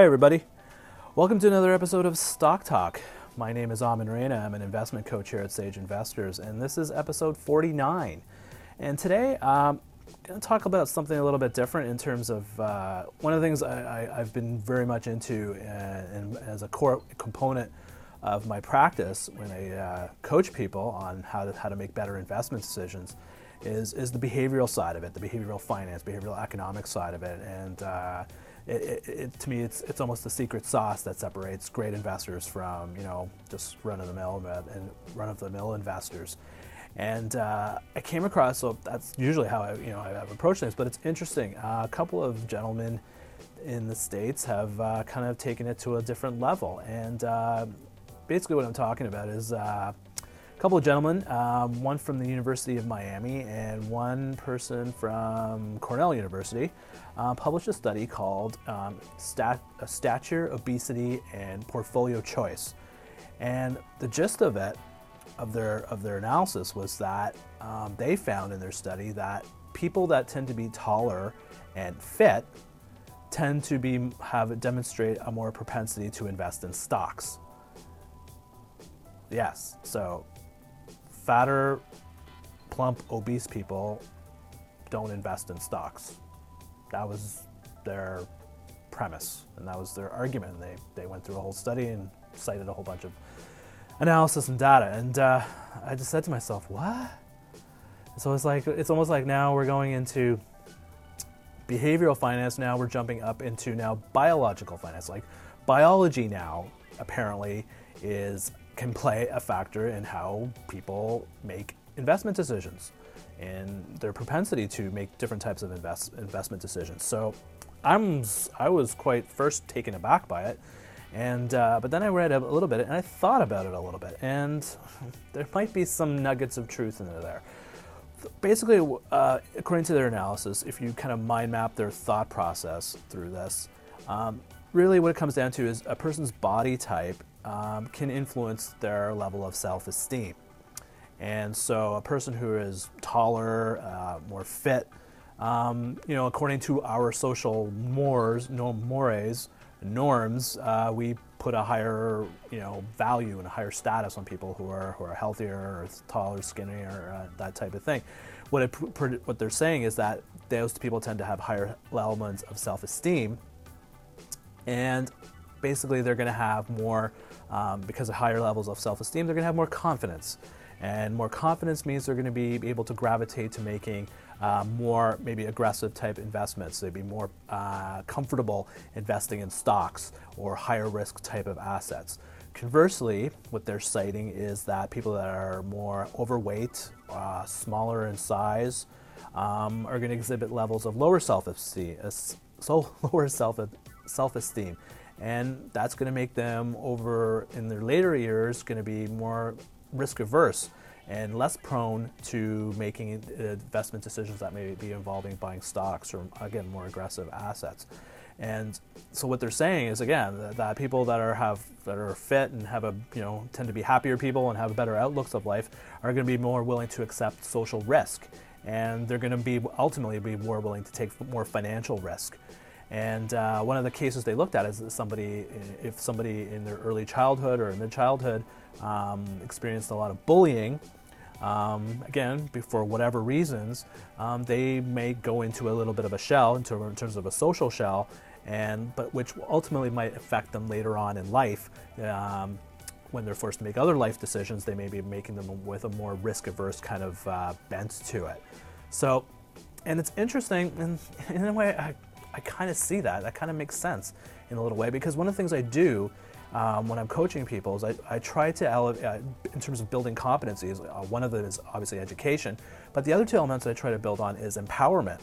Hey, everybody. Welcome to another episode of Stock Talk. My name is Aman Raina. I'm an investment coach here at Sage Investors, and this is episode 49. And today, um, I'm going to talk about something a little bit different in terms of uh, one of the things I, have been very much into uh, and as a core component of my practice when I uh, coach people on how to, how to make better investment decisions is, is the behavioral side of it, the behavioral finance, behavioral economic side of it. And uh, it, it, to me, it's, it's almost the secret sauce that separates great investors from, you know, just run-of-the-mill and run-of-the-mill investors. And uh, I came across, so that's usually how I, you know, I've approached things, but it's interesting. Uh, a couple of gentlemen in the States have uh, kind of taken it to a different level. And uh, basically what I'm talking about is uh, couple of gentlemen, um, one from the University of Miami and one person from Cornell University, uh, published a study called um, Stat- Stature, Obesity, and Portfolio Choice. And the gist of it, of their, of their analysis, was that um, they found in their study that people that tend to be taller and fit tend to be have demonstrate a more propensity to invest in stocks. Yes, so fatter, plump, obese people don't invest in stocks. That was their premise, and that was their argument. They, they went through a whole study and cited a whole bunch of analysis and data. And uh, I just said to myself, what? So it's like it's almost like now we're going into behavioral finance. Now we're jumping up into now biological finance. Like biology now apparently is can play a factor in how people make investment decisions and their propensity to make different types of invest, investment decisions. So I'm, I was quite first taken aback by it. And, uh, but then I read a little bit and I thought about it a little bit, and there might be some nuggets of truth in there. Basically, uh, according to their analysis, if you kind of mind map their thought process through this, um, really what it comes down to is a person's body type um, can influence their level of self esteem. And so, a person who is taller, uh, more fit, um, you know, according to our social mores, no, mores, norms, uh, we put a higher, you know, value and a higher status on people who are who are healthier or taller, skinnier, uh, that type of thing. What it, what they're saying is that those people tend to have higher elements of self-esteem, and basically they're going to have more um, because of higher levels of self-esteem, they're going to have more confidence. And more confidence means they're going to be able to gravitate to making uh, more maybe aggressive type investments. They'd be more uh, comfortable investing in stocks or higher risk type of assets. Conversely, what they're citing is that people that are more overweight, uh, smaller in size, um, are going to exhibit levels of lower self-esteem, uh, so lower self self-esteem and that's going to make them over in their later years going to be more risk averse and less prone to making uh, investment decisions that may be involving buying stocks or again more aggressive assets. And so what they're saying is again that, that, people that are have that are fit and have a you know tend to be happier people and have better outlooks of life are going to be more willing to accept social risk. And they're going to be ultimately be more willing to take more financial risk and uh, one of the cases they looked at is somebody, if somebody in their early childhood or mid childhood um, experienced a lot of bullying, um, again, for whatever reasons, um, they may go into a little bit of a shell, in terms of a social shell, and but which ultimately might affect them later on in life. Um, when they're forced to make other life decisions, they may be making them with a more risk-averse kind of uh, bent to it. So, and it's interesting, and in a way, I I kind of see that. That kind of makes sense in a little way because one of the things I do um, when I'm coaching people is I, I try to elevate, uh, in terms of building competencies, uh, one of them is obviously education, but the other two elements I try to build on is empowerment,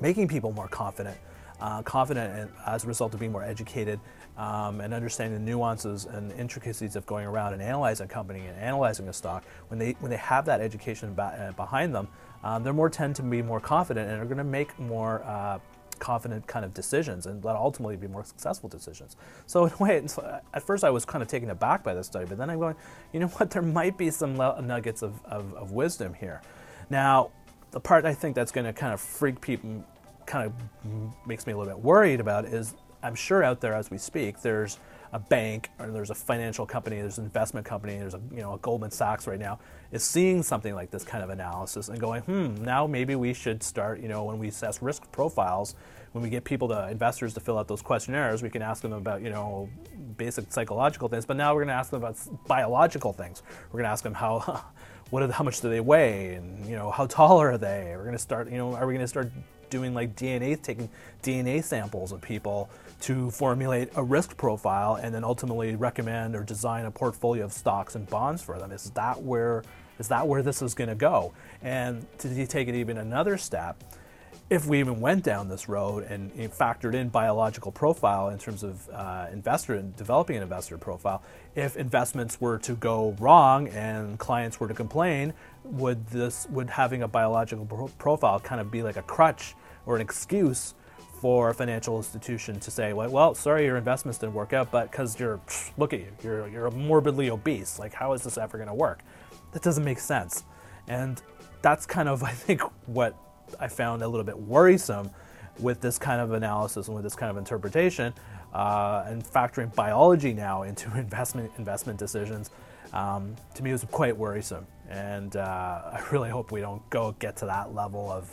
making people more confident, uh, confident as a result of being more educated um, and understanding the nuances and intricacies of going around and analyzing a company and analyzing a stock. When they, when they have that education ba- uh, behind them, um, they're more tend to be more confident and are going to make more uh, confident kind of decisions and that ultimately be more successful decisions. So in a way, uh, at first I was kind of taken aback by this study, but then I'm going, you know what, there might be some nuggets of, of, of wisdom here. Now, the part I think that's going to kind of freak people, kind of makes me a little bit worried about is I'm sure out there as we speak, there's a bank or there's a financial company, there's an investment company, there's a you know a Goldman Sachs right now is seeing something like this kind of analysis and going, hmm, now maybe we should start, you know, when we assess risk profiles, when we get people to investors to fill out those questionnaires, we can ask them about, you know, basic psychological things, but now we're going to ask them about biological things. We're going to ask them how what are, how much do they weigh and you know how tall are they? We're going to start, you know, are we going to start doing like DNA, taking DNA samples of people to formulate a risk profile and then ultimately recommend or design a portfolio of stocks and bonds for them. Is that where is that where this is going to go? And to take it even another step, if we even went down this road and factored in biological profile in terms of uh, investor and developing an investor profile, if investments were to go wrong and clients were to complain, would this would having a biological pro- profile kind of be like a crutch or an excuse for a financial institution to say, well, well sorry, your investments didn't work out, but because you're, look at you, you're, you're morbidly obese. Like, how is this ever going to work? That doesn't make sense. And that's kind of, I think, what I found a little bit worrisome with this kind of analysis and with this kind of interpretation, uh, and factoring biology now into investment investment decisions. Um, to me, it was quite worrisome, and uh, I really hope we don't go get to that level of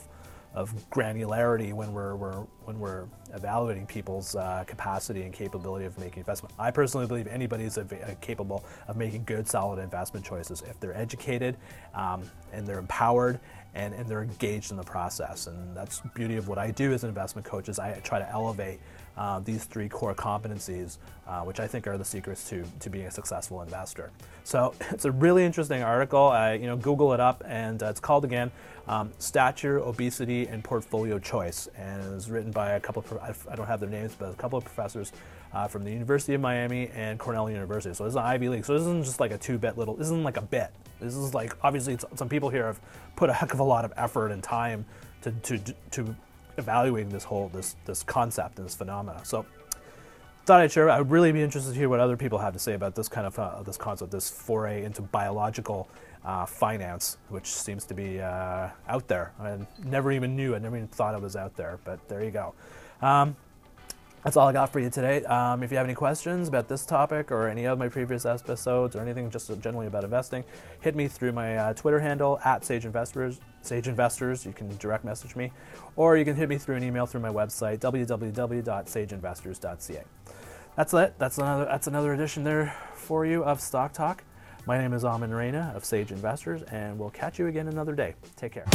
of granularity when we're, we're when we're evaluating people's uh, capacity and capability of making investment. I personally believe anybody is capable of making good, solid investment choices if they're educated um, and they're empowered and, and they're engaged in the process. And that's the beauty of what I do as an investment coach is I try to elevate uh, these three core competencies, uh, which I think are the secrets to, to being a successful investor. So it's a really interesting article. you know, Google it up, and uh, it's called again um, "Stature, Obesity, and Portfolio Choice," and it was written by a couple. Of, I don't have their names, but a couple of professors uh, from the University of Miami and Cornell University. So this is an Ivy League. So this isn't just like a two-bit little. This isn't like a bit. This is like obviously some people here have put a heck of a lot of effort and time to to to evaluating this whole this this concept and this phenomena. So thought I'd share. I would really be interested to hear what other people have to say about this kind of uh, this concept, this foray into biological uh, finance, which seems to be uh, out there. I never even knew. I never even thought it was out there. But there you go. Um, that's all I got for you today. Um, if you have any questions about this topic or any of my previous episodes or anything just generally about investing, hit me through my uh, Twitter handle at Sage Investors. Sage Investors. You can direct message me, or you can hit me through an email through my website www.sageinvestors.ca. That's it. That's another. That's another edition there for you of Stock Talk. My name is Aman Raina of Sage Investors, and we'll catch you again another day. Take care.